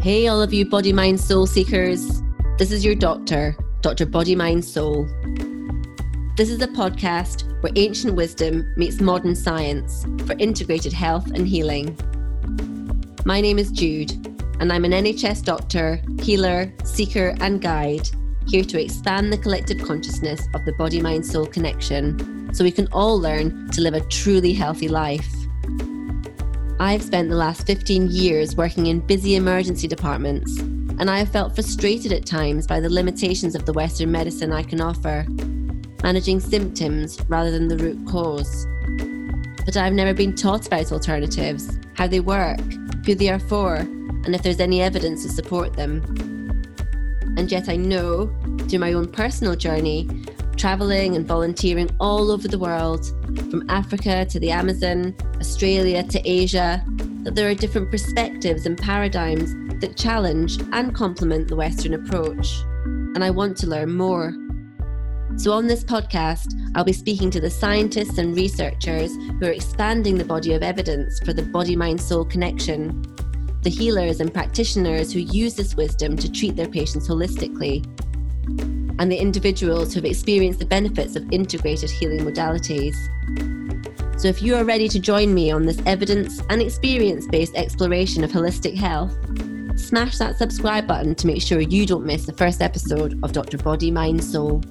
Hey, all of you body, mind, soul seekers. This is your doctor, Dr. Body, Mind, Soul. This is a podcast where ancient wisdom meets modern science for integrated health and healing. My name is Jude, and I'm an NHS doctor, healer, seeker, and guide here to expand the collective consciousness of the body, mind, soul connection so we can all learn to live a truly healthy life. I've spent the last 15 years working in busy emergency departments, and I have felt frustrated at times by the limitations of the Western medicine I can offer, managing symptoms rather than the root cause. But I've never been taught about alternatives, how they work, who they are for, and if there's any evidence to support them. And yet I know, through my own personal journey, traveling and volunteering all over the world, from Africa to the Amazon, Australia to Asia, that there are different perspectives and paradigms that challenge and complement the Western approach. And I want to learn more. So, on this podcast, I'll be speaking to the scientists and researchers who are expanding the body of evidence for the body mind soul connection, the healers and practitioners who use this wisdom to treat their patients holistically, and the individuals who have experienced the benefits of integrated healing modalities. So, if you are ready to join me on this evidence and experience based exploration of holistic health, smash that subscribe button to make sure you don't miss the first episode of Dr. Body, Mind, Soul.